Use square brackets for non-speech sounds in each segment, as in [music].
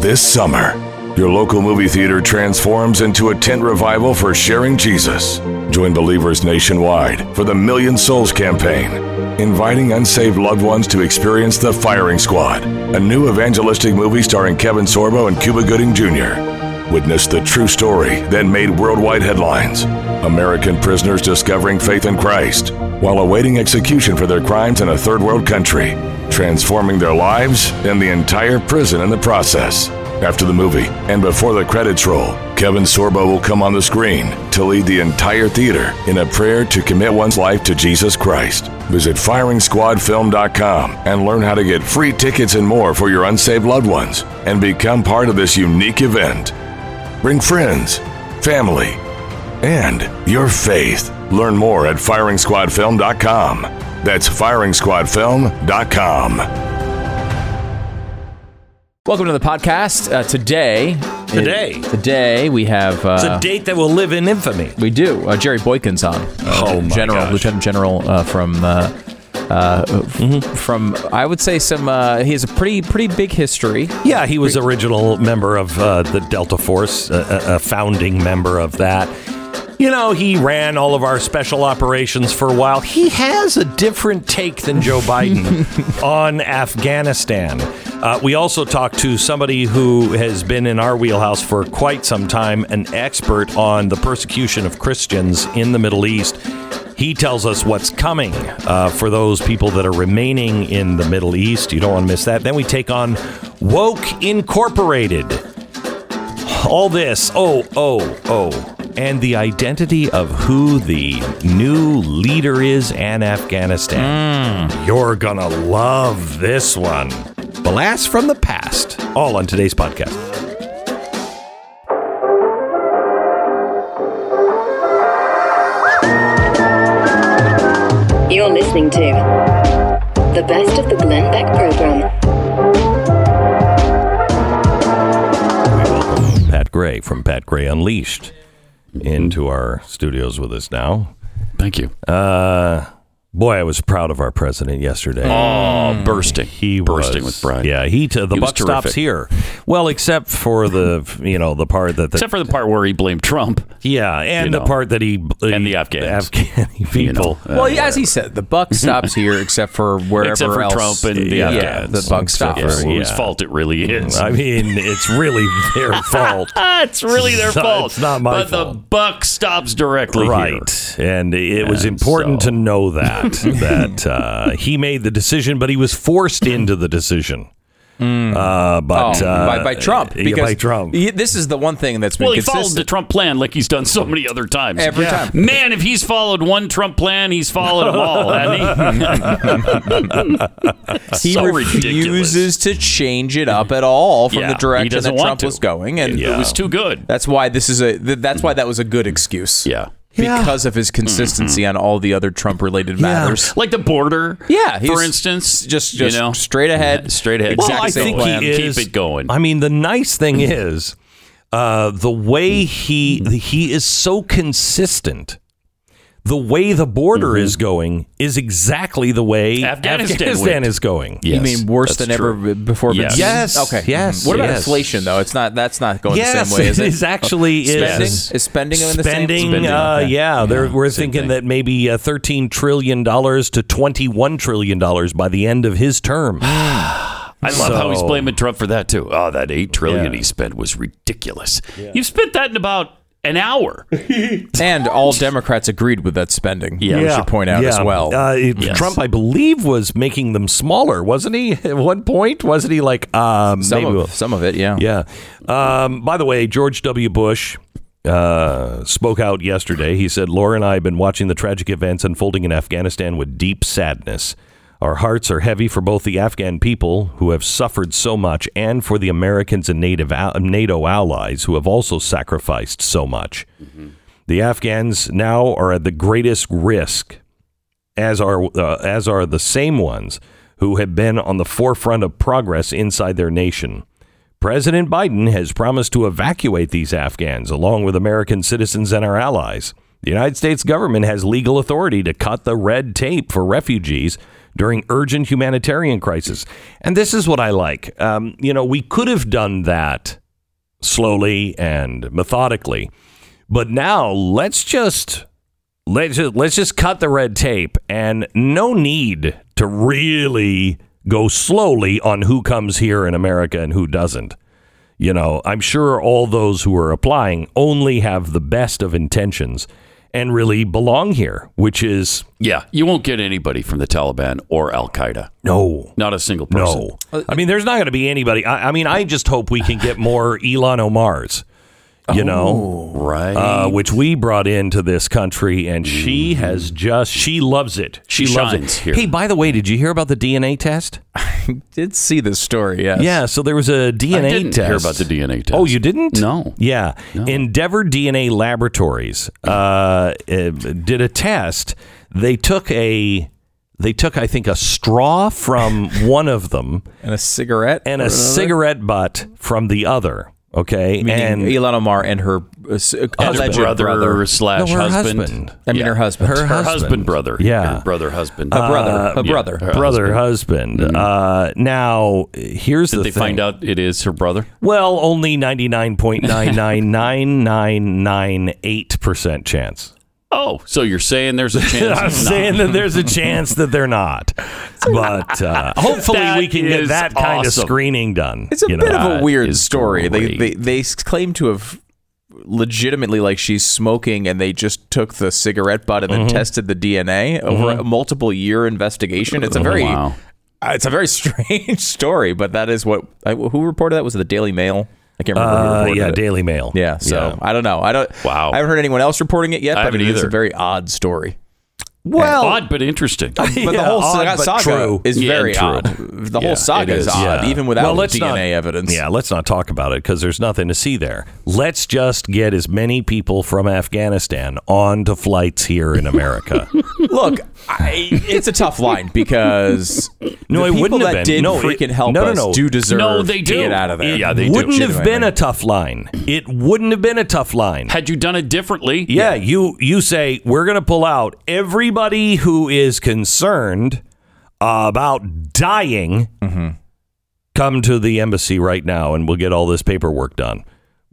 This summer, your local movie theater transforms into a tent revival for sharing Jesus. Join believers nationwide for the Million Souls campaign, inviting unsaved loved ones to experience The Firing Squad, a new evangelistic movie starring Kevin Sorbo and Cuba Gooding Jr. Witness the true story that made worldwide headlines. American prisoners discovering faith in Christ while awaiting execution for their crimes in a third world country, transforming their lives and the entire prison in the process. After the movie and before the credits roll, Kevin Sorbo will come on the screen to lead the entire theater in a prayer to commit one's life to Jesus Christ. Visit FiringSquadFilm.com and learn how to get free tickets and more for your unsaved loved ones and become part of this unique event. Bring friends, family, and your faith. Learn more at FiringSquadFilm.com. That's FiringSquadFilm.com. Welcome to the podcast. Uh, today, Today? today we have. Uh, It's a date that will live in infamy. we do. Uh, Jerry Boykin's on. Uh, Oh, my General, gosh. Lieutenant General uh, from. Uh, uh, f- From I would say some. Uh, he has a pretty pretty big history. Yeah, he was original member of uh, the Delta Force, a, a- a founding member of that. You know, he ran all of our special operations for a while. He has a different take than Joe Biden [laughs] on Afghanistan. Uh, we also talked to somebody who has been in our wheelhouse for quite some time, an expert on the persecution of Christians in the Middle East. He tells us what's coming uh, for those people that are remaining in the Middle East. You don't want to miss that. Then we take on Woke Incorporated. All this, oh, oh, oh, and the identity of who the new leader is in Afghanistan. Hmm. You're gonna love this one. Blast from the past. All on today's podcast. You're listening to the best of the Glenn Beck program. We welcome Pat Gray from Pat Gray Unleashed into our studios with us now. Thank you. Uh, boy, I was proud of our president yesterday. Oh, bursting. He bursting was, with pride. Yeah, he to the He was buck stops here. Well, except for the [laughs] you know the part that the, Except for the part where he blamed Trump. yeah, and the know, part that he and the Afghans. Afghan people. [laughs] You know, uh, Well, as he said, the buck [laughs] stops here, except for wherever Except for else. Trump and the yeah, Afghans. the buck stops. for- yeah, whose fault it really is. I mean, it's really their fault. It's really their It's fault. it's not my but the buck stops directly here. Right, and it was important so- to know that [laughs] that uh, he made the decision, but he was forced into the decision. Uh, but Oh, uh, by, by Trump. yeah, Because by Trump. he- this is the one thing that's been Well, he followed the Trump plan like he's done so many other times. every Yeah. time. Man, if he's followed one Trump plan, he's followed them all, hasn't he? [laughs] He so refuses to change it up at all from Yeah, the direction that Trump to. was going, and It was too good. that's why this is a. That's why that was a good excuse. Yeah. Because of his consistency on all the other Trump-related matters. Like the border. Yeah, For instance. just you know? straight ahead, Yeah, straight ahead. Well, Exact I same think plan. he is. Keep it going. I mean, the nice thing is uh, the way he he is so consistent. The way the border is going is exactly the way Afghanistan Afghanistan is going. Yes, you mean worse than true. ever before? Yes. Yes, Okay. yes, What about yes. inflation though? It's not. That's not going yes, the same way, is [laughs] it? is actually Spending is is spending in the spending. same. Spending, uh, okay. yeah, they're, we're same thinking thing. that maybe uh, thirteen trillion dollars to twenty-one trillion dollars by the end of his term. [sighs] I love how he's blaming Trump for that too. Oh, that eight trillion Yeah. he spent was ridiculous. You've spent that in about an hour. [laughs] And all Democrats agreed with that spending. Yeah. we should point out yeah. as well. Uh, it- Yes. Trump, I believe, was making them smaller, wasn't he? [laughs] At one point, wasn't he? Like um, some maybe of some of it, yeah. Yeah. Um, by the way, George W. Bush uh, spoke out yesterday. He said, Laura and I have been watching the tragic events unfolding in Afghanistan with deep sadness. Our hearts are heavy for both the Afghan people who have suffered so much and for the Americans and native NATO allies who have also sacrificed so much. The Afghans now are at the greatest risk as are uh, as are the same ones who have been on the forefront of progress inside their nation. President Biden has promised to evacuate these Afghans along with American citizens and our allies. The United States government has legal authority to cut the red tape for refugees during urgent humanitarian crisis. And this is what I like. Um, you know, we could have done that slowly and methodically, but now let's just let's just, let's just cut the red tape and no need to really go slowly on who comes here in America and who doesn't. You know, I'm sure all those who are applying only have the best of intentions and really belong here, which is Yeah, you won't get anybody from the Taliban or Al Qaeda. no. Not a single person. No. I mean, there's not going to be anybody. I, I mean, I just hope we can get more [laughs] Ilhan Omars, you know, Right. uh, which we brought into this country, and she has just, she loves it. She loves it. here. Hey, by the way, did you hear about the DNA test? [laughs] I did see this story? Yes. Yeah, so there was a DNA I didn't test. hear about the DNA test. Oh, you didn't? No. Yeah. Endeavor DNA Laboratories uh, uh, did a test. They took a they took I think a straw from [laughs] one of them And a cigarette and a another? cigarette butt from the other. Okay, Meaning and Ilhan Omar and her uh, s- alleged brother, brother. slash No, her husband. husband. I mean, Yeah. her husband. Her Her husband, husband. brother. Yeah. Her brother, husband. a brother. Uh, a yeah, brother. her brother husband. Uh, now here's Did the Did they thing. find out it is her brother? Well, only ninety nine point nine nine nine nine nine eight percent chance. Oh, so you're saying there's a [laughs] chance? I'm saying that there's a chance that they're [laughs] not, but uh, hopefully That we can get is that kind of screening done. It's a you bit know. of a weird is story. They, great. they they claim to have legitimately like she's smoking and they just took the cigarette butt and then Mm-hmm. tested the DNA over a multiple year investigation. It's a very wow. uh, [laughs] it's a very strange story, but that is what I, who reported that was it the Daily Mail. I can't remember who Uh, yeah, it. Daily Mail. Yeah, so I don't know. I don't. Wow. I haven't heard anyone else reporting it yet, I but it haven't is a very odd story. Well, Odd but interesting. [laughs] But the Yeah, whole odd, saga, saga true. is Yeah, very true. odd. The Yeah, whole saga it is is, odd, yeah. even without Well, let's DNA not- evidence. Yeah, let's not talk about it because there's nothing to see there. Let's just get as many people from Afghanistan onto flights here in America. [laughs] Look, I, it's a tough line because [laughs] No, the it wouldn't have that been. did No, it- freaking help no, no, us no. do deserve No, they to do. get out of there. Yeah, they do. wouldn't have been a tough line. It wouldn't have been a tough line. Had you done it differently? Yeah, you you say we're going to pull out everybody who is concerned about dying. Come to the embassy right now, and we'll get all this paperwork done.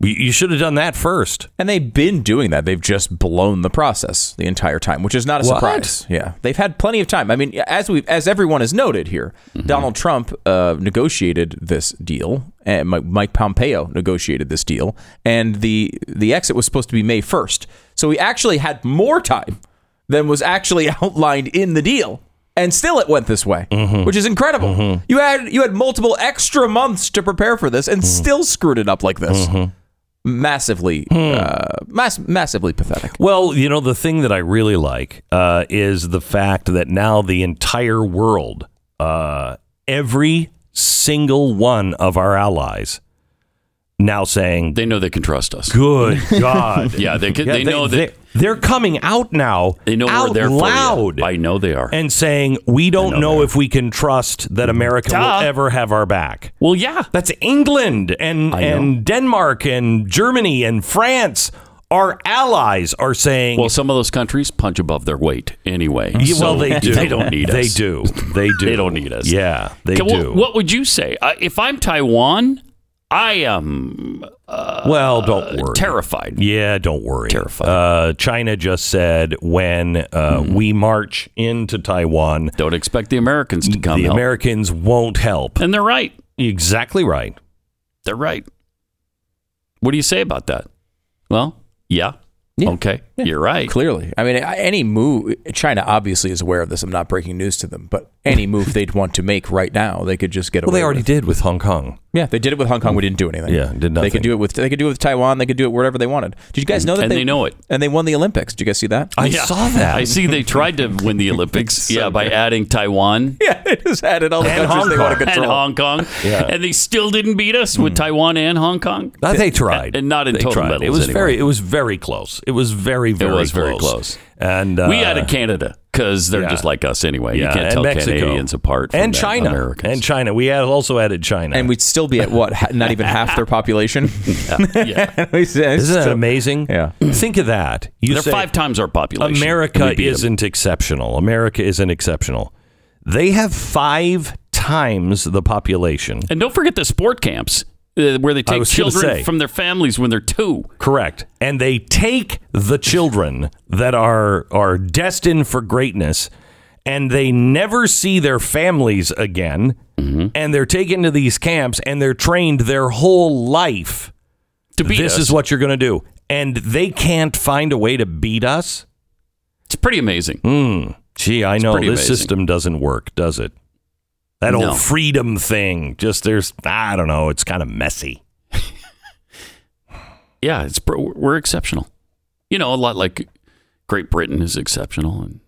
You- should have done that first. And they've been doing that. They've just blown the process the entire time, which is not a What? surprise. Yeah, they've had plenty of time. I mean, as we as everyone has noted here, Donald Trump uh, negotiated this deal, and Mike, Mike Pompeo negotiated this deal, and the the exit was supposed to be May first. So we actually had more time than was actually [laughs] outlined in the deal. And still, it went this way, which is incredible. You had you had multiple extra months to prepare for this, and still screwed it up like this. Massively, uh, mass, massively pathetic. Well, you know, the thing that I really like uh, is the fact that now the entire world, uh, every single one of our allies, now saying, They know they can trust us. "Good [laughs] God, Yeah, they can, Yeah, they, know that they, are coming out now. they know out we're there loud. I know they are. and saying we don't know, if we can trust that America Duh. will ever have our back. well, yeah. That's England and I know. and Denmark and Germany and France. Our allies are saying, Well, some of those countries punch above their weight anyway. Yeah, well, So they [laughs] do. They don't need They us. do. They [laughs] do. They don't need us. Yeah, they Okay, do. What, what would you say? Uh, if I'm Taiwan, I am well, don't worry. terrified. Yeah, don't worry. Terrified. Uh, China just said when uh, Hmm. we march into Taiwan, Don't expect the Americans to come the help. Americans won't help. and they're right. Exactly right. They're right. What do you say about that? Well, yeah. Okay, you're right. Clearly, I mean, any move. China obviously is aware of this. I'm not breaking news to them, but any move [laughs] they'd want to make right now, they could just get away. Well, away. they already with. did with Hong Kong. Yeah, they did it with Hong Kong. We didn't do anything. Yeah, did nothing. They could do it with. They could do it with Taiwan. They could do it wherever they wanted. Did you guys know that? And they know it. And they won the Olympics. Did you guys see that? I Yeah. saw that. [laughs] I see they [laughs] tried to win the Olympics. yeah, by adding Taiwan [laughs] yeah, they just added all the And countries Hong they want to Kong. and. Hong Kong. Yeah. And they still didn't beat us with Taiwan and Hong Kong. Uh, they tried, And not in They total tried. medals It was anyway. very, it was very close. It was very, very, was very close. And uh, we added Canada because they're yeah. just like us anyway. yeah, you can't and tell Mexico. Canadians apart from and China, Americans. and China. We had also added China. and we'd still be at what? Not even half their population. [laughs] yeah. [laughs] Isn't that amazing? Yeah. Think of that. You They're say five times our population. America and we beat 'em. isn't exceptional. America isn't exceptional. They have five times the population. And don't forget the sport camps uh, where they take children say. from their families when they're two. Correct. And they take the children that are are destined for greatness and they never see their families again. And they're taken to these camps and they're trained their whole life. To beat this us. is what you're going to do. And they can't find a way to beat us? It's pretty amazing. Gee, I know pretty this amazing. system doesn't work, does it? That No. old freedom thing. Just there's I don't know, it's kind of messy. [laughs] Yeah, it's we're exceptional. You know, a lot like Great Britain is exceptional, and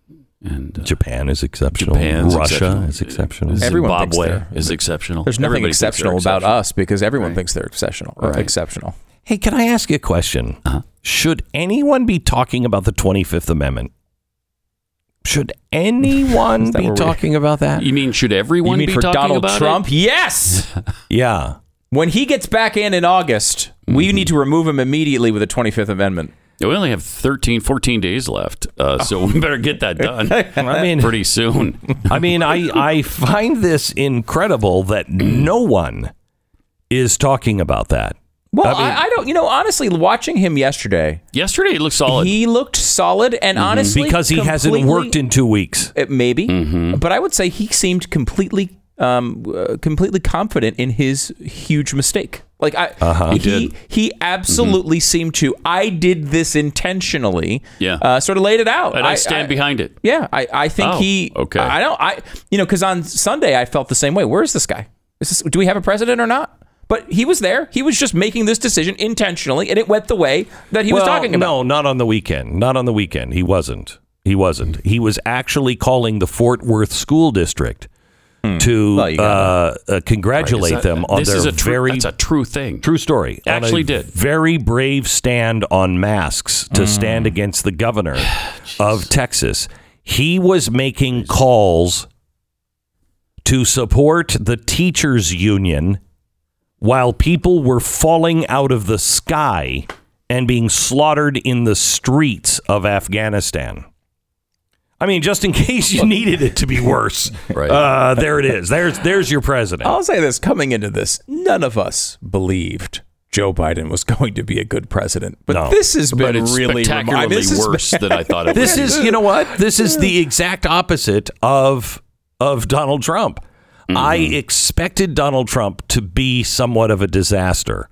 and uh, Japan is exceptional. Japan's Russia exceptional. is exceptional. Everyone thinks Zimbabwe they're- is exceptional. There's nothing Everybody exceptional about exceptional. us because everyone Right. thinks they're exceptional or Right. exceptional. Hey, can I ask you a question? Uh-huh. Should anyone be talking about the 25th Amendment? Should anyone be talking about that? You mean should everyone You everyone mean be for talking Donald about Trump? It? Yes. [laughs] Yeah. when he gets back in in August, we need to remove him immediately with the 25th Amendment. We only have 13, 14 days left, uh, so [laughs] we better get that done [laughs] I mean, pretty soon. I mean, I, I find this incredible that no one is talking about that. Well, I I, mean- I don't, you know, honestly, watching him yesterday, Yesterday, it looked solid. he looked solid and honestly Because he hasn't worked in two weeks. Uh, maybe, Mm-hmm. but I would say he seemed completely, um, uh, completely confident in his huge mistake. Like I, Uh-huh. he did. he absolutely seemed to. I did this intentionally. Yeah. uh, sort of laid it out. and I, stand behind it. Yeah, I, I think Oh, he. okay. I don't. I you know because on Sunday I felt the same way. Where's this guy? Is this, do we have a president or not? But he was there. He was just making this decision intentionally, and it went the way that he was talking about. No, not on the weekend. Not on the weekend. He wasn't. He wasn't. He was actually calling the Fort Worth School District to Hmm. Well, uh, uh, congratulate Is that- them on this their is a true, very That's a true thing. True story. On Actually a did. Very brave stand on masks to Mm. stand against the governor [sighs] of Texas. He was making calls to support the teachers union while people were falling out of the sky and being slaughtered in the streets of Afghanistan. I mean, just in [laughs] case you needed it to be worse, [laughs] Right. uh, there it is. There's there's your president. I'll say this: coming into this, none of us believed Joe Biden was [laughs] going to be a good president. But No. this has been it's really spectacularly remi- I mean, this worse than I thought it this would. is you know what this is the exact opposite of of Donald Trump. I expected Donald Trump to be somewhat of a disaster.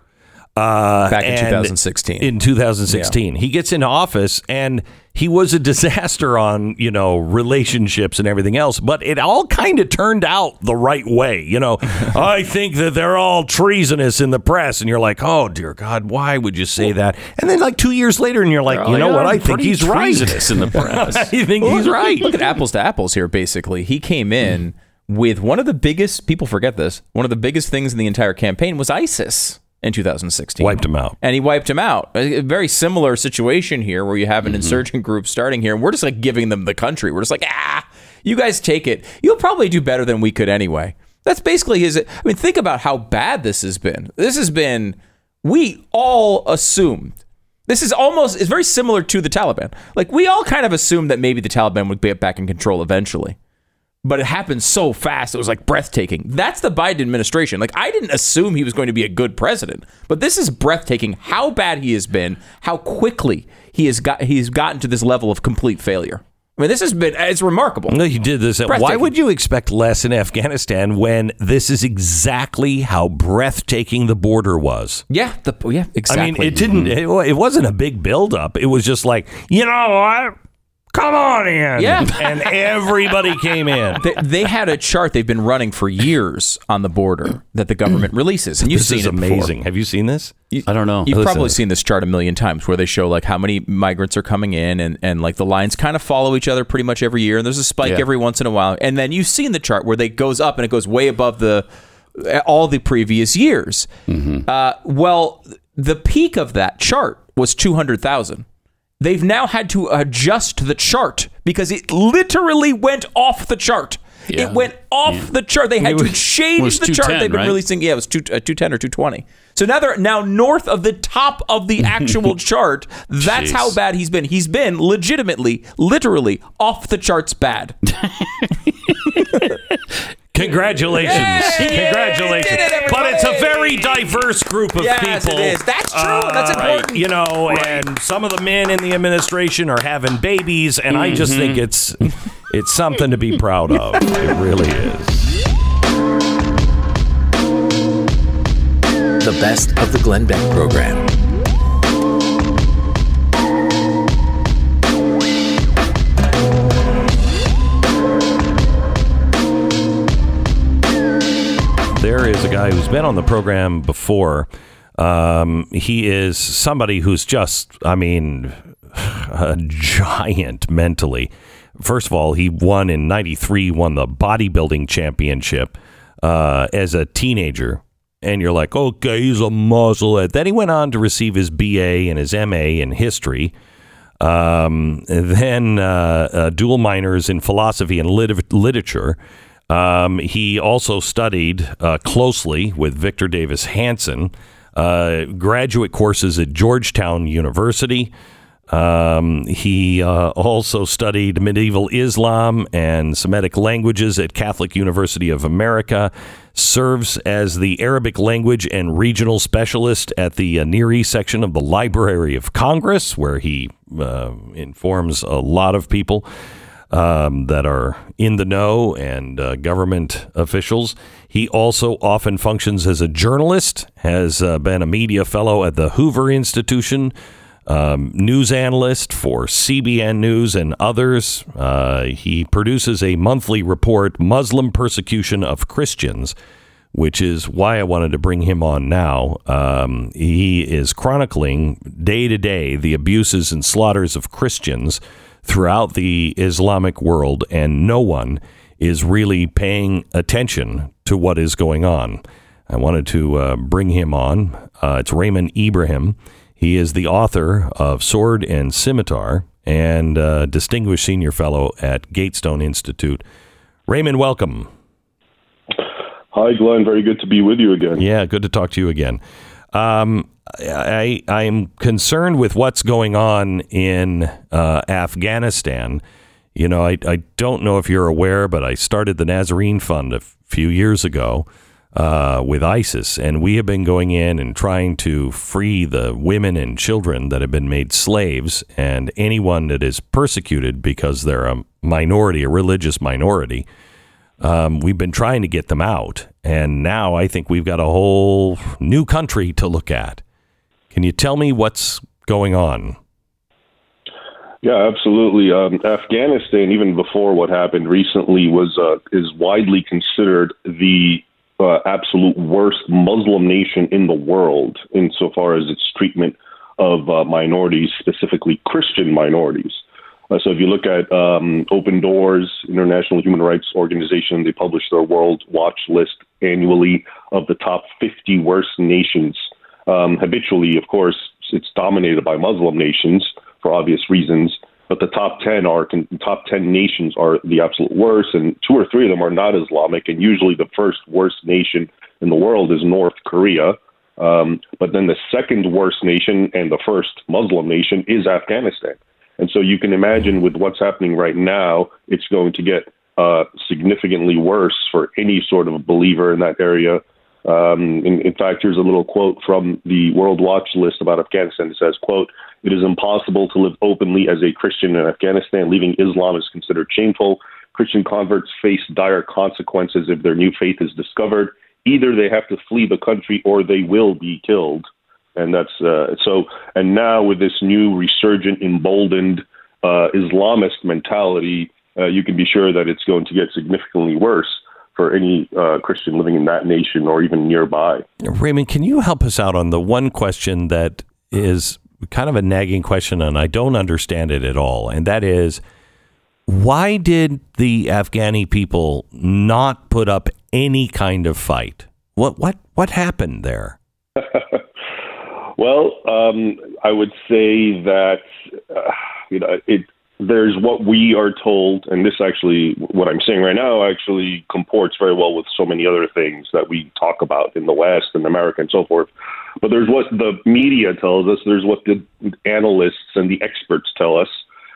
Uh, Back in 2016. In 2016, he gets into office and he was a disaster on you know relationships and everything else. But it all kind of turned out the right way. You know, [laughs] I think that they're all treasonous in the press, and you're like, oh dear God, why would you say that? And then like two years later, and you're like, you know what? I think he's right. treasonous in the [laughs] press. I think he's right. Look at apples to apples here. Basically, he came in with one of the biggest. People forget this. One of the biggest things in the entire campaign was ISIS in 2016. Wiped him out. and he wiped him out. A very similar situation here, where you have an insurgent group starting here, and we're just like giving them the country. We're just like, ah, you guys take it. You'll probably do better than we could anyway. That's basically his. I mean, think about how bad this has been. This has been. We all assumed. This is almost. It's very similar to the Taliban. Like we all kind of assumed that maybe the Taliban would get back in control eventually but it happened so fast it was like breathtaking that's the biden administration like i didn't assume he was going to be a good president but this is breathtaking how bad he has been how quickly he has got he's gotten to this level of complete failure i mean this has been it's remarkable No, you did this. Why would you expect less in Afghanistan when this is exactly how breathtaking the border was? yeah the yeah exactly I mean, it didn't. It, it wasn't a big buildup. It was just like, you know what? Come on in. Yeah. [laughs] and everybody came in. they, they had a chart they've been running for years on the border that the government [clears throat] releases and you've This seen is it before. amazing. Have you seen this? I don't know. You've Listen. probably seen this chart a million times where they show like how many migrants are coming in and, and like the lines kind of follow each other pretty much every year and there's a spike Yeah. every once in a while. And then you've seen the chart where they goes up and it goes way above the all the previous years. Uh, well, the peak of that chart was 200,000. They've now had to adjust the chart because it literally went off the chart. Yeah. It went off the chart. They had It to change the chart they've been right? releasing. Yeah, it was two, uh, 210 or 220. So now they're now north of the top of the [laughs] actual chart. That's Jeez. how bad he's been. He's been legitimately, literally off the charts bad. [laughs] Congratulations. Yay! Congratulations. Did it, but it's a very diverse group of Yes, people. it is. That's true. That's Uh, important. You know, and some of the men in the administration are having babies, and I just think it's it's something to be proud of. It really is. The best of the Glenn Beck program. There is a guy who's been on the program before. Um, he is somebody who's just, I mean, [sighs] a giant mentally. First of all, he won in '93, won the bodybuilding championship uh, as a teenager. And you're like, okay, he's a musclehead. Then he went on to receive his BA and his MA in history. Um, then uh, uh, dual minors in philosophy and lit- literature. Um, he also studied uh, closely with Victor Davis Hanson, uh, graduate courses at Georgetown University. Um, he uh, also studied medieval Islam and Semitic languages at Catholic University of America. Serves as the Arabic language and regional specialist at the uh, Near East section of the Library of Congress, where he uh, informs a lot of people um, that are in the know and uh, government officials. He also often functions as a journalist, has uh, been a media fellow at the Hoover Institution, um, news analyst for CBN News and others. Uh, he produces a monthly report, Muslim Persecution of Christians, which is why I wanted to bring him on now. Um, he is chronicling day to day the abuses and slaughters of Christians throughout the Islamic world, and no one is really paying attention to what is going on. I wanted to uh, bring him on. Uh, it's Raymond Ibrahim. He is the author of Sword and Scimitar and uh, distinguished senior fellow at Gatestone Institute. Raymond, welcome. Hi, Glenn. Very good to be with you again. Yeah, good to talk to you again. Um, I I'm concerned with what's going on in uh, Afghanistan. You know, I I don't know if you're aware, but I started the Nazarene Fund a few years ago uh, with ISIS, and we have been going in and trying to free the women and children that have been made slaves, and anyone that is persecuted because they're a minority, a religious minority. Um, we've been trying to get them out, and now I think we've got a whole new country to look at. Can you tell me what's going on? Yeah, absolutely. Um, Afghanistan, even before what happened recently, was uh, is widely considered the uh, absolute worst Muslim nation in the world, insofar as its treatment of uh, minorities, specifically Christian minorities. Uh, so, if you look at um, Open Doors, International Human Rights Organization, they publish their World Watch List annually of the top 50 worst nations. Um, habitually, of course, it's dominated by Muslim nations for obvious reasons. But the top ten are top ten nations are the absolute worst, and two or three of them are not Islamic. And usually, the first worst nation in the world is North Korea. Um, but then the second worst nation and the first Muslim nation is Afghanistan. And so you can imagine with what's happening right now, it's going to get uh, significantly worse for any sort of believer in that area. Um, in, in fact, here's a little quote from the World Watch List about Afghanistan. It says, "quote It is impossible to live openly as a Christian in Afghanistan. Leaving Islam is considered shameful. Christian converts face dire consequences if their new faith is discovered. Either they have to flee the country or they will be killed." And that's uh, so. And now with this new resurgent, emboldened uh, Islamist mentality, uh, you can be sure that it's going to get significantly worse for any uh, Christian living in that nation or even nearby. Raymond, can you help us out on the one question that is kind of a nagging question and I don't understand it at all? And that is why did the Afghani people not put up any kind of fight? What what what happened there? [laughs] Well, um, I would say that uh, you know it there's what we are told, and this actually, what I'm saying right now, actually comports very well with so many other things that we talk about in the West and America and so forth. But there's what the media tells us, there's what the analysts and the experts tell us,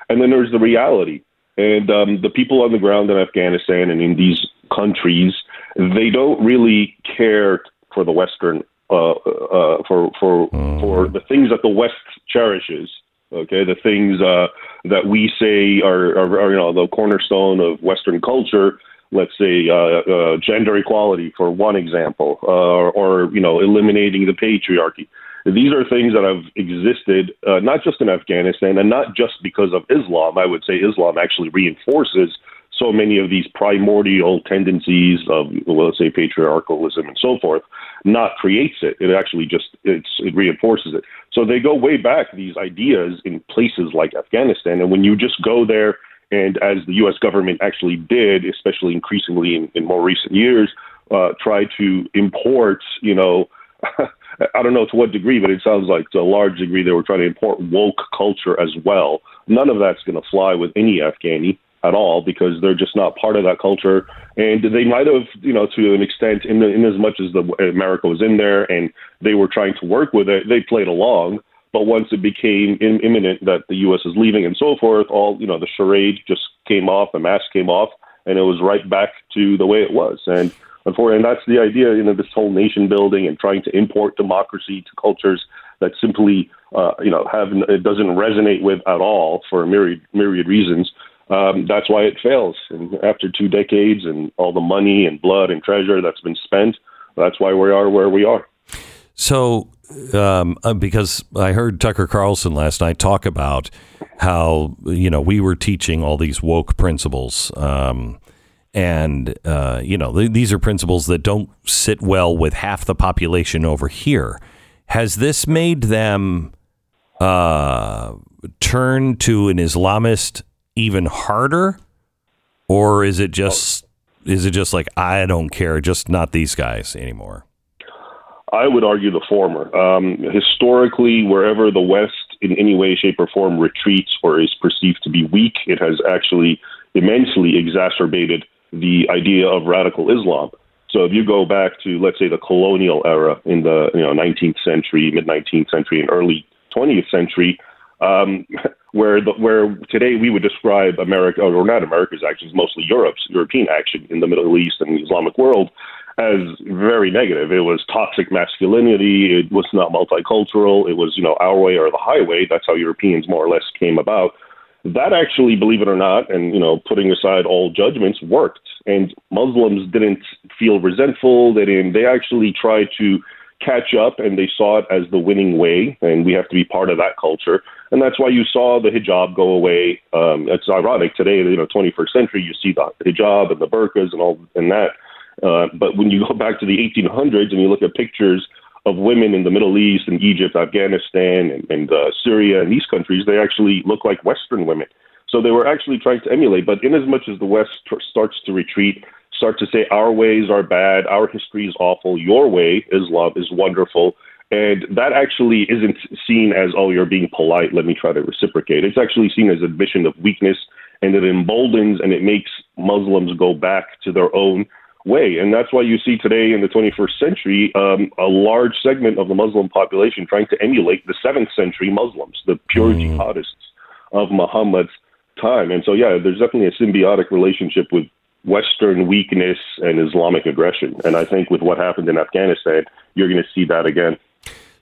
and then there's the reality. And um, the people on the ground in Afghanistan and in these countries, they don't really care for the Western, uh, uh, for for for the things that the West cherishes. Okay, the things uh, that we say are, are, are, you know, the cornerstone of Western culture. Let's say uh, uh, gender equality, for one example, uh, or you know, eliminating the patriarchy. These are things that have existed uh, not just in Afghanistan and not just because of Islam. I would say Islam actually reinforces so many of these primordial tendencies of, well, let's say, patriarchalism and so forth. Not creates it; it actually just it's, it reinforces it. So they go way back these ideas in places like Afghanistan, and when you just go there and as the U.S. government actually did, especially increasingly in, in more recent years, uh, try to import, you know. [laughs] I don't know to what degree, but it sounds like to a large degree they were trying to import woke culture as well. None of that's going to fly with any Afghani at all because they're just not part of that culture. And they might have, you know, to an extent, in, in as much as the America was in there and they were trying to work with it, they played along. But once it became in, imminent that the U.S. is leaving and so forth, all you know, the charade just came off, the mask came off, and it was right back to the way it was. And and that's the idea, you know, this whole nation building and trying to import democracy to cultures that simply, uh, you know, have it doesn't resonate with at all for myriad myriad reasons. Um, that's why it fails. And after two decades and all the money and blood and treasure that's been spent, that's why we are where we are. So, um, uh, because I heard Tucker Carlson last night talk about how you know we were teaching all these woke principles, um, and uh, you know th- these are principles that don't sit well with half the population over here. Has this made them uh, turn to an Islamist even harder, or is it just is it just like I don't care, just not these guys anymore? I would argue the former. Um, historically, wherever the West in any way, shape, or form retreats or is perceived to be weak, it has actually immensely exacerbated the idea of radical Islam. So if you go back to, let's say, the colonial era in the you know 19th century, mid 19th century, and early 20th century, um, where the, where today we would describe America, or not America's actions, mostly Europe's European action in the Middle East and the Islamic world, as very negative. It was toxic masculinity. It was not multicultural. It was you know our way or the highway. That's how Europeans more or less came about. That actually, believe it or not, and you know, putting aside all judgments, worked. And Muslims didn't feel resentful. They didn't. They actually tried to catch up and they saw it as the winning way and we have to be part of that culture and that's why you saw the hijab go away um, it's ironic today you know 21st century you see the hijab and the burqas and all and that uh, but when you go back to the 1800s and you look at pictures of women in the Middle East and Egypt, Afghanistan, and, and uh, Syria, and these countries, they actually look like Western women. So they were actually trying to emulate. But in as much as the West t- starts to retreat, start to say our ways are bad, our history is awful, your way, Islam, is wonderful. And that actually isn't seen as, oh, you're being polite, let me try to reciprocate. It's actually seen as admission of weakness, and it emboldens and it makes Muslims go back to their own way. And that's why you see today in the 21st century um, a large segment of the Muslim population trying to emulate the 7th century Muslims, the pure mm. jihadists of Muhammad's time. And so, yeah, there's definitely a symbiotic relationship with Western weakness and Islamic aggression. And I think with what happened in Afghanistan, you're going to see that again.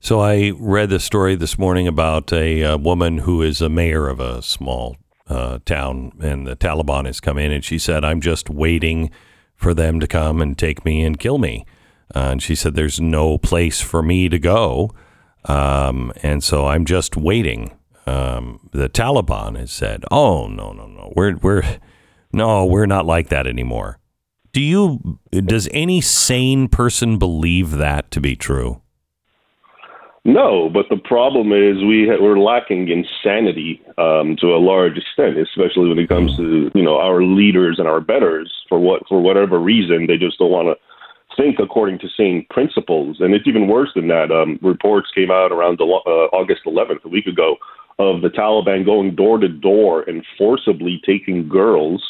So I read the story this morning about a, a woman who is a mayor of a small uh, town, and the Taliban has come in, and she said, "I'm just waiting for them to come and take me and kill me." Uh, and she said, "There's no place for me to go, um, and so I'm just waiting." Um, the Taliban has said, "Oh no, no, no, we're we're no, we're not like that anymore." Do you? Does any sane person believe that to be true? No, but the problem is we ha- we're lacking insanity um, to a large extent, especially when it comes to you know our leaders and our betters. For what for whatever reason, they just don't want to think according to sane principles. And it's even worse than that. Um, reports came out around the, uh, August 11th, a week ago, of the Taliban going door to door and forcibly taking girls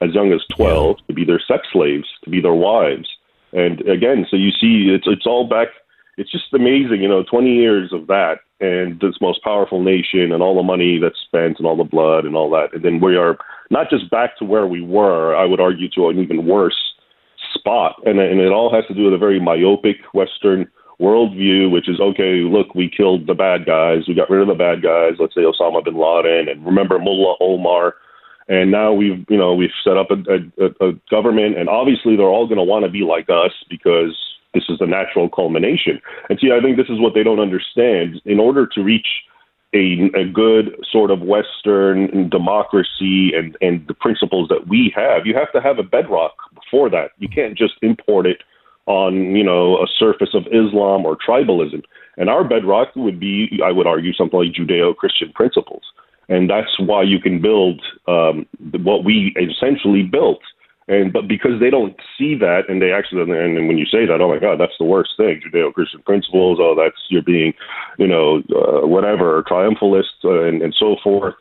as young as 12 to be their sex slaves, to be their wives. And again, so you see, it's it's all back. It's just amazing, you know, 20 years of that, and this most powerful nation, and all the money that's spent, and all the blood, and all that, and then we are not just back to where we were. I would argue to an even worse spot, and and it all has to do with a very myopic Western worldview, which is okay. Look, we killed the bad guys, we got rid of the bad guys. Let's say Osama bin Laden, and remember Mullah Omar and now we've you know we've set up a, a, a government, and obviously they're all going to want to be like us because this is the natural culmination. And see, I think this is what they don't understand. In order to reach a, a good sort of Western democracy and and the principles that we have, you have to have a bedrock before that. You can't just import it on you know a surface of Islam or tribalism. And our bedrock would be, I would argue, something like Judeo-Christian principles and that's why you can build um, what we essentially built. And but because they don't see that, and they actually, and when you say that, oh my God, that's the worst thing. Judeo-Christian principles. Oh, that's you're being, you know, uh, whatever, triumphalist, uh, and, and so forth.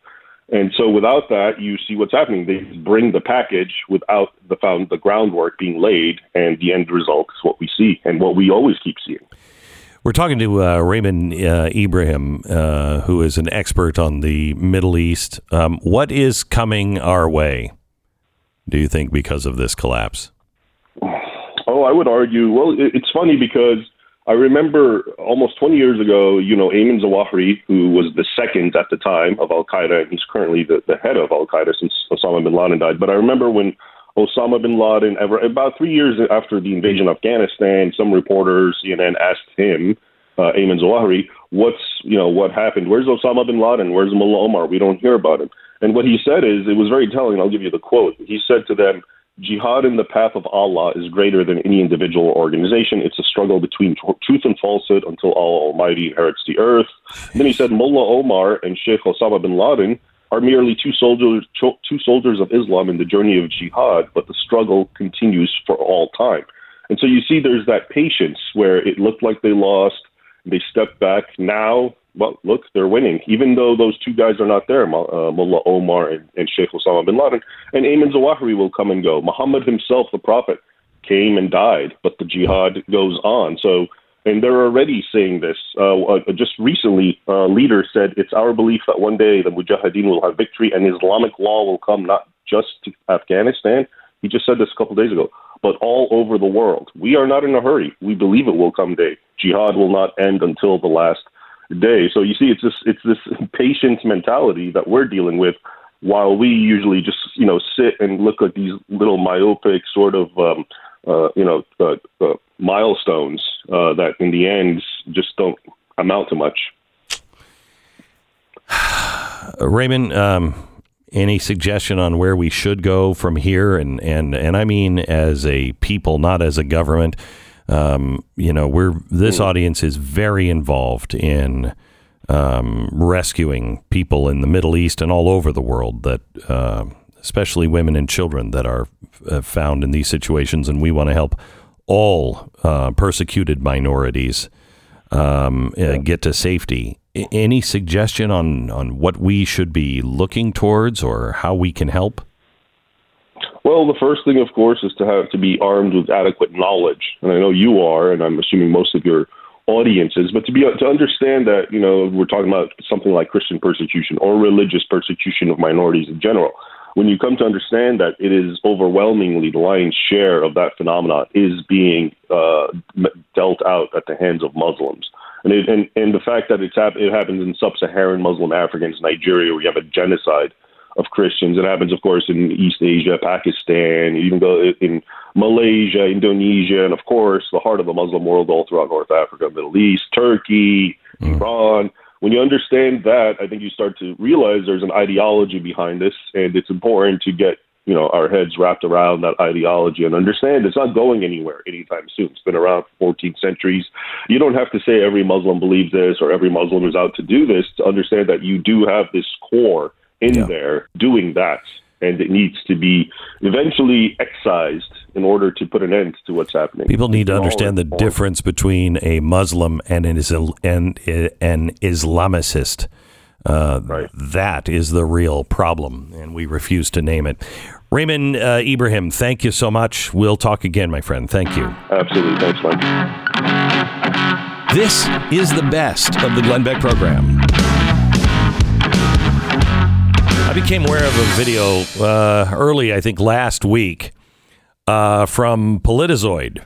And so without that, you see what's happening. They bring the package without the found the groundwork being laid, and the end result is what we see, and what we always keep seeing. We're talking to uh, Raymond uh, Ibrahim, uh, who is an expert on the Middle East. Um, what is coming our way, do you think, because of this collapse? Oh, I would argue, well, it's funny because I remember almost 20 years ago, you know, Ayman Zawahiri, who was the second at the time of Al Qaeda, and he's currently the, the head of Al Qaeda since Osama bin Laden died. But I remember when Osama bin Laden, ever about three years after the invasion of Afghanistan, some reporters, CNN, asked him, uh, Ayman Zawahiri, what's you know what happened? Where's Osama bin Laden? Where's Mullah Omar? We don't hear about him. And what he said is, it was very telling. I'll give you the quote. He said to them, "Jihad in the path of Allah is greater than any individual or organization. It's a struggle between t- truth and falsehood until Allah Almighty inherits the earth." Then he said, Mullah Omar and Sheikh Osama bin Laden are merely two soldiers, two soldiers of Islam in the journey of jihad, but the struggle continues for all time. And so you see, there's that patience where it looked like they lost, they stepped back. Now, well, look, they're winning, even though those two guys are not there, uh, Mullah Omar and, and Sheikh Osama bin Laden. And Ayman Zawahiri will come and go. Muhammad himself, the prophet, came and died, but the jihad goes on. So and they're already saying this. Uh, uh, just recently, a leader said it's our belief that one day the Mujahideen will have victory and Islamic law will come not just to Afghanistan. He just said this a couple days ago, but all over the world. We are not in a hurry. We believe it will come day. Jihad will not end until the last day. So you see, it's this it's this [laughs] patient mentality that we're dealing with, while we usually just you know sit and look at these little myopic sort of um, uh, you know uh, uh, milestones uh, that in the end just don't amount to much. [sighs] Raymond, um, any suggestion on where we should go from here? And and and I mean as a people, not as a government. Um, you know, we're this mm. audience is very involved in um, rescuing people in the Middle East and all over the world that. Uh, especially women and children that are uh, found in these situations, and we want to help all uh, persecuted minorities um, uh, get to safety. I- any suggestion on, on what we should be looking towards or how we can help? Well, the first thing, of course, is to have to be armed with adequate knowledge, and I know you are, and I'm assuming most of your audiences. But to be to understand that, you know, we're talking about something like Christian persecution or religious persecution of minorities in general when you come to understand that it is overwhelmingly the lion's share of that phenomenon is being uh, dealt out at the hands of Muslims. And, it, and, and the fact that it's hap- it happens in sub-Saharan Muslim Africans, Nigeria, where you have a genocide of Christians. It happens, of course, in East Asia, Pakistan, even go in Malaysia, Indonesia, and of course, the heart of the Muslim world all throughout North Africa, Middle East, Turkey, mm. Iran when you understand that, I think you start to realize there's an ideology behind this, and it's important to get you know our heads wrapped around that ideology and understand it's not going anywhere anytime soon. It's been around for 14 centuries. You don't have to say every Muslim believes this or every Muslim is out to do this to understand that you do have this core in yeah. there doing that and it needs to be eventually excised in order to put an end to what's happening. People need to understand the difference between a Muslim and an, an, an Islamicist. Uh, Right. That is the real problem, and we refuse to name it. Raymond uh, Ibrahim, thank you so much. We'll talk again, my friend. Thank you. Absolutely. Thanks, Mike. This is the best of the Glenn Beck program. I became aware of a video uh, early, I think last week, uh, from PolitiZoid.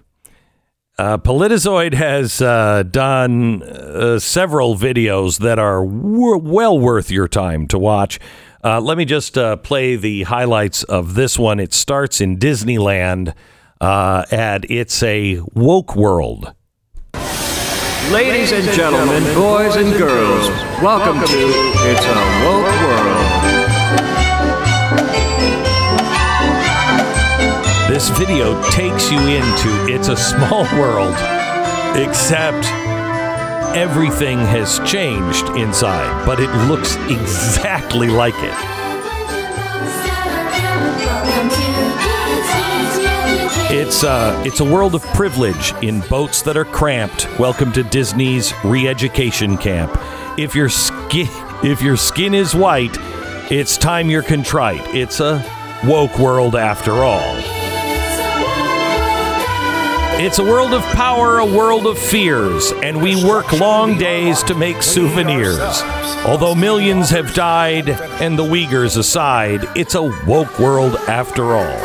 Uh, PolitiZoid has uh, done uh, several videos that are w- well worth your time to watch. Uh, let me just uh, play the highlights of this one. It starts in Disneyland, uh, and it's a woke world. Ladies and gentlemen, boys and girls, welcome to It's a Woke World. This video takes you into It's a Small [laughs] World, except everything has changed inside, but it looks [laughs] exactly like it. It's uh, it's a world of privilege in boats that are cramped. Welcome to Disney's re-education camp. If your skin [laughs] if your skin is white, it's time you're contrite. It's a woke world after all. It's a world of power, a world of fears, and we work long days to make souvenirs. Although millions have died and the Uyghurs aside, it's a woke world after all.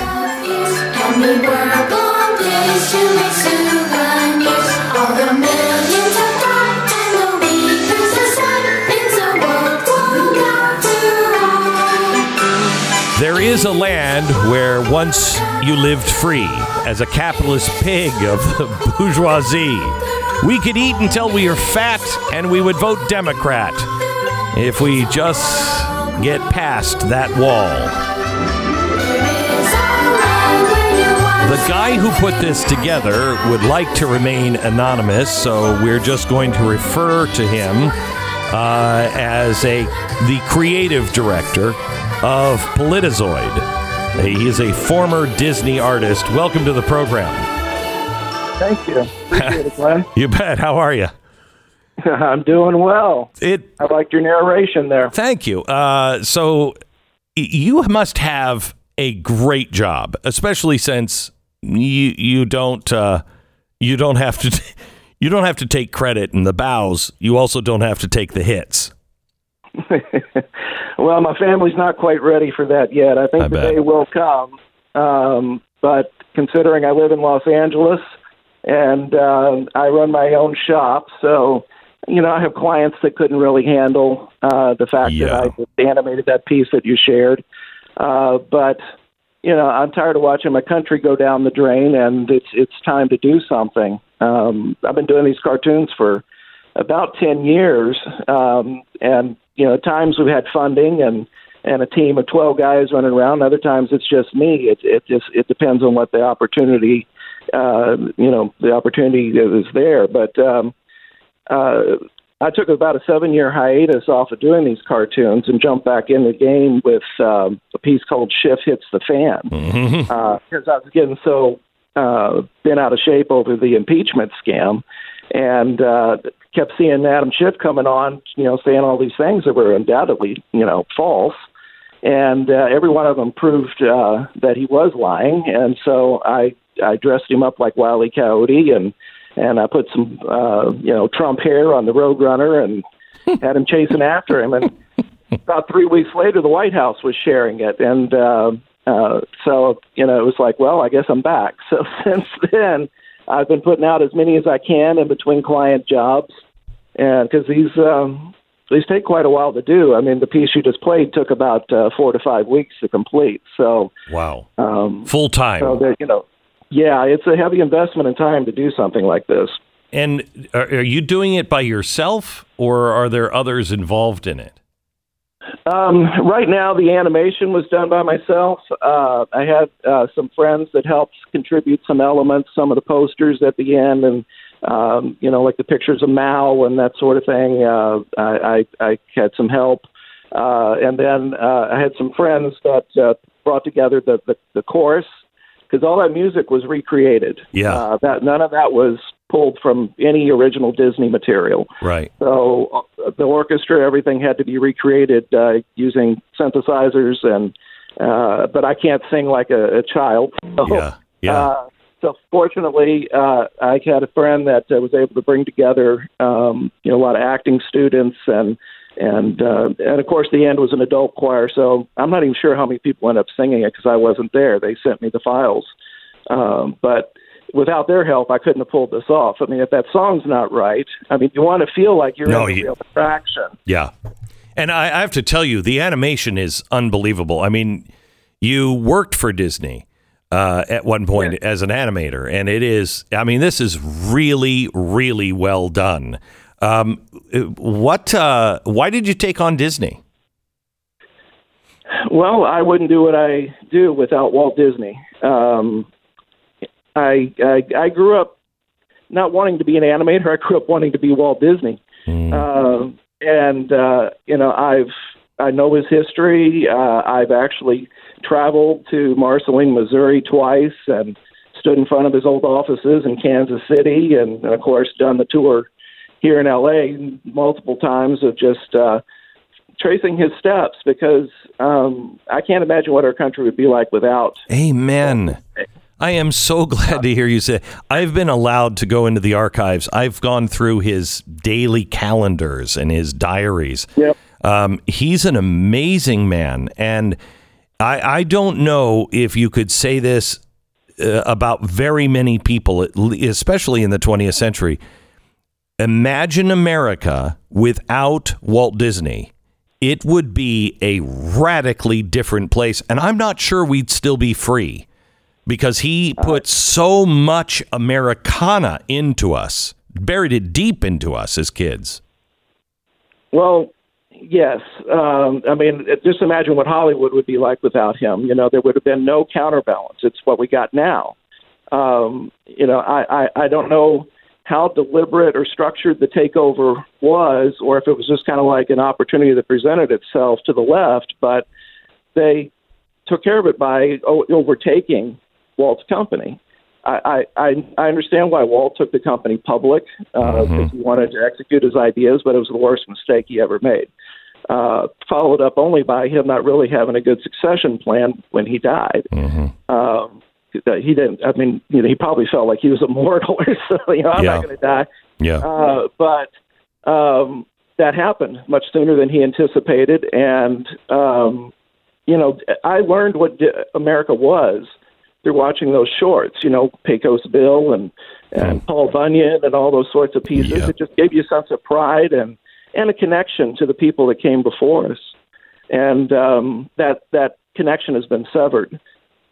Is a land where once you lived free as a capitalist pig of the [laughs] bourgeoisie. We could eat until we are fat and we would vote Democrat if we just get past that wall. The guy who put this together would like to remain anonymous, so we're just going to refer to him uh, as a the creative director of PolitiZoid. He is a former Disney artist. Welcome to the program. Thank you. Appreciate it, Glenn. [laughs] You bet. How are you? [laughs] I'm doing well. It. I liked your narration there. Thank you. Uh, so you must have a great job, especially since you you don't uh, you don't have to [laughs] you don't have to take credit in the bows. You also don't have to take the hits. Well, my family's not quite ready for that yet. I think I the bet. day will come. Um, but considering I live in Los Angeles and uh, I run my own shop, so you know I have clients that couldn't really handle uh, the fact Yeah. that I animated that piece that you shared. Uh, but you know I'm tired of watching my country go down the drain, and it's it's time to do something. Um, I've been doing these cartoons for about 10 years. Um, and, you know, at times we've had funding and, and a team of 12 guys running around. Other times it's just me. It, it just, it depends on what the opportunity, uh, you know, the opportunity is there. But, um, uh, I took about a seven year hiatus off of doing these cartoons and jumped back in the game with um, a piece called Schiff Hits the Fan because I was getting so uh, been out of shape over the impeachment scam, and uh, kept seeing Adam Schiff coming on, you know, saying all these things that were undoubtedly, you know, false, and uh, every one of them proved uh, that he was lying, and so I I dressed him up like Wile E. Coyote and and I put some uh, you know Trump hair on the Roadrunner and [laughs] had him chasing after him and about three weeks later, the White House was sharing it, and uh, uh, so you know it was like, well, I guess I'm back. [laughs] So since then, I've been putting out as many as I can in between client jobs, and because these um, these take quite a while to do. I mean, the piece you just played took about uh, four to five weeks to complete. So Wow. um, Full time. so that you know, yeah, it's a heavy investment in time to do something like this. and are, are you doing it by yourself, or are there others involved in it? Um, right now, the animation was done by myself. Uh, I had uh, some friends that helped contribute some elements, some of the posters at the end, and um, you know, like the pictures of Mao and that sort of thing. Uh, I, I, I had some help, uh, and then uh, I had some friends that uh, brought together the the, the chorus because all that music was recreated. Yeah. uh, that none of that was pulled from any original Disney material. Right. So the orchestra, everything had to be recreated uh, using synthesizers, and uh, but I can't sing like a, a child. So, Yeah, yeah. Uh, so fortunately, uh, I had a friend that uh, was able to bring together, um, you know, a lot of acting students, and and uh, and of course, the end was an adult choir. So I'm not even sure how many people ended up singing it because I wasn't there. They sent me the files, um, but without their help, I couldn't have pulled this off. I mean, if that song's not right, I mean, you want to feel like you're No, in a you- real attraction. Yeah. And I, I have to tell you, the animation is unbelievable. I mean, you worked for Disney uh, at one point as an animator, and it is, I mean, this is really, really well done. Um, what, uh, why did you take on Disney? Well, I wouldn't do what I do without Walt Disney. Um, I, I I grew up not wanting to be an animator. I grew up wanting to be Walt Disney, Um and uh, you know I've I know his history. Uh, I've actually traveled to Marceline, Missouri twice, and stood in front of his old offices in Kansas City, and, and of course done the tour here in LA multiple times of just. Uh, tracing his steps because um, I can't imagine what our country would be like without. Amen. I am so [laughs] glad to hear you say. I've been allowed to go into the archives. I've gone through his daily calendars and his diaries. Yep. Um, he's an amazing man, and I, I don't know if you could say this uh, about very many people, especially in the 20th century. Imagine America without Walt Disney. It would be a radically different place, and I'm not sure we'd still be free because he put so much Americana into us, buried it deep into us as kids. Well, yes. Um, I mean, just imagine what Hollywood would be like without him. You know, there would have been no counterbalance. It's what we got now. Um, you know, I, I, I don't know how deliberate or structured the takeover was, or if it was just kind of like an opportunity that presented itself to the left, but they took care of it by o- overtaking Walt's company. I, I, I I understand why Walt took the company public uh, because he wanted to execute his ideas, but it was the worst mistake he ever made. Uh, followed up only by him not really having a good succession plan when he died. Um, he didn't. I mean, you know, he probably felt like he was immortal [laughs] or something. You know, I'm Yeah. not going to die. Yeah. Uh, but um, that happened much sooner than he anticipated, and um, you know, I learned what America was through watching those shorts. You know, Pecos Bill and and Paul Bunyan and all those sorts of pieces. It just gave you a sense of pride and and a connection to the people that came before us, and um, that that connection has been severed.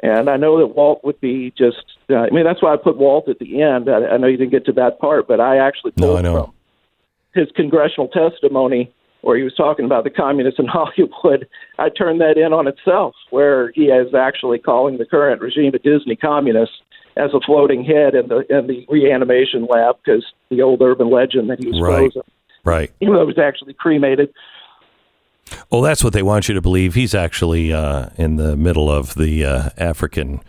And I know that Walt would be just. Uh, I mean, that's why I put Walt at the end. I, I know you didn't get to that part, but I actually No, pulled I know. from his congressional testimony where he was talking about the communists in [laughs] Hollywood. I turned that in on itself, where he is actually calling the current regime of Disney communists as a floating head in the in the reanimation lab because the old urban legend that he was Right. frozen, Right. even though he was actually cremated. Well, that's what they want you to believe. He's actually uh, in the middle of the uh, African.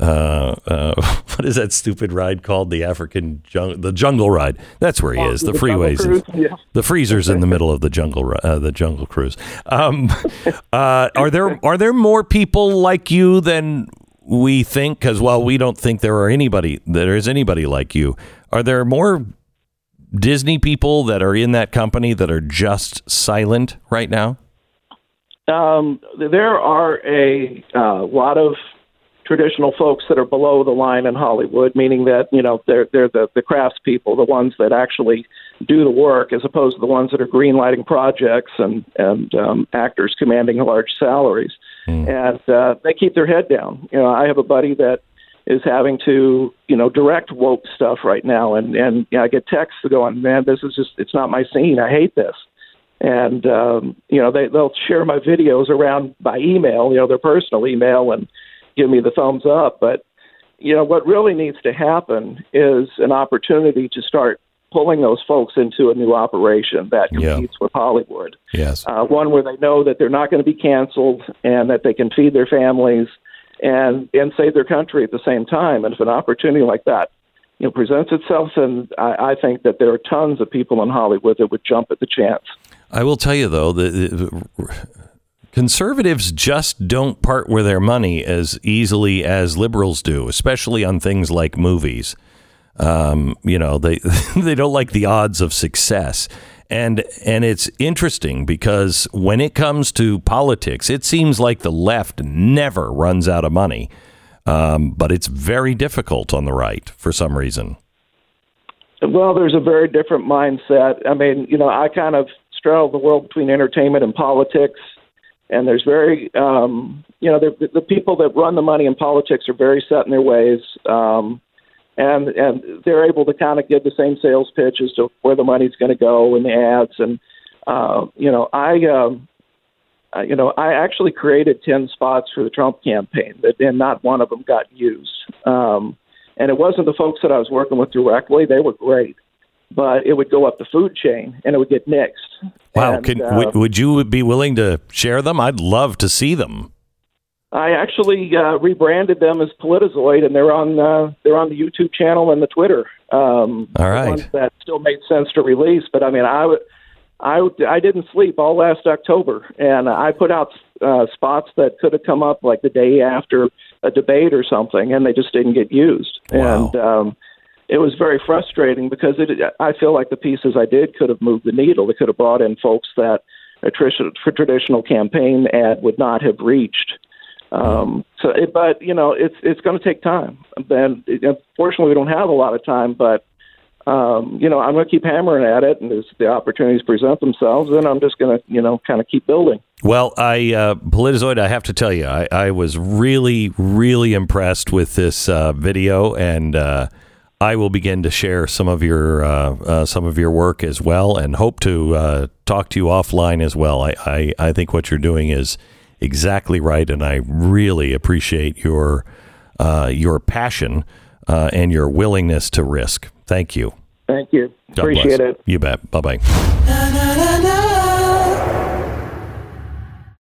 Uh, uh, [laughs] what is that stupid ride called? The African jung- the jungle ride. That's where he is. The The freeways. Cruise, yeah. The freezer's in the [laughs] middle of the jungle. Uh, the jungle cruise. Um, [laughs] uh, are there are there more people like you than we think? Because while we don't think there are anybody. There is anybody like you. Are there more Disney people that are in that company that are just silent right now? Um, there are a uh, lot of traditional folks that are below the line in Hollywood, meaning that you know they're they're the the craftspeople, the ones that actually do the work, as opposed to the ones that are greenlighting projects and and um, actors commanding large salaries, and uh, they keep their head down. You know, I have a buddy that is having to you know direct woke stuff right now, and and you know, I get texts going, man, this is just it's not my scene. I hate this and um, you know they they'll share my videos around by email, you know their personal email, and give me the thumbs up. But you know what really needs to happen is an opportunity to start pulling those folks into a new operation that Yeah. competes with Hollywood. Yes. Uh, one where they know that they're not going to be canceled and that they can feed their families and and save their country at the same time. And if an opportunity like that you know presents itself, and I, I think that there are tons of people in Hollywood that would jump at the chance. I will tell you though, the, the conservatives just don't part with their money as easily as liberals do, especially on things like movies. Um, you know, they [laughs] they don't like the odds of success. And and it's interesting because when it comes to politics, it seems like the left never runs out of money. Um, but it's very difficult on the right for some reason. Well, there's a very different mindset. I mean, you know, I kind of straddle the world between entertainment and politics, and there's very, um, you know, the, people that run the money in politics are very set in their ways, um, and and they're able to kind of give the same sales pitch as to where the money's going to go and the ads, and uh, you know, I. Um, uh, you know, I actually created 10 spots for the Trump campaign, but and not one of them got used. Um, and it wasn't the folks that I was working with directly; they were great, but it would go up the food chain and it would get nixed. Wow, And, Can, uh, would, would you be willing to share them? I'd love to see them. I actually uh, rebranded them as PolitiZoid, and they're on uh, they're on the YouTube channel and the Twitter. Um, All right. that still made sense to release, but I mean, I would. I, I didn't sleep all last October, and I put out uh, spots that could have come up like the day after a debate or something, and they just didn't get used. And um, it was very frustrating because it, I feel like the pieces I did could have moved the needle. It could have brought in folks that a traditional campaign ad would not have reached. Um, so, it, but you know, it's it's going to take time. And unfortunately, we don't have a lot of time, but um, you know, I'm going to keep hammering at it, and as the opportunities present themselves, then I'm just going to, you know, kind of keep building. Well, I uh, PolitiZoid, I have to tell you, I, I was really, really impressed with this uh, video, and uh, I will begin to share some of your uh, uh, some of your work as well, and hope to uh, talk to you offline as well. I, I, I think what you're doing is exactly right, and I really appreciate your uh, your passion uh, and your willingness to risk. Thank you. Thank you. God Appreciate bless. it. You bet. Bye bye.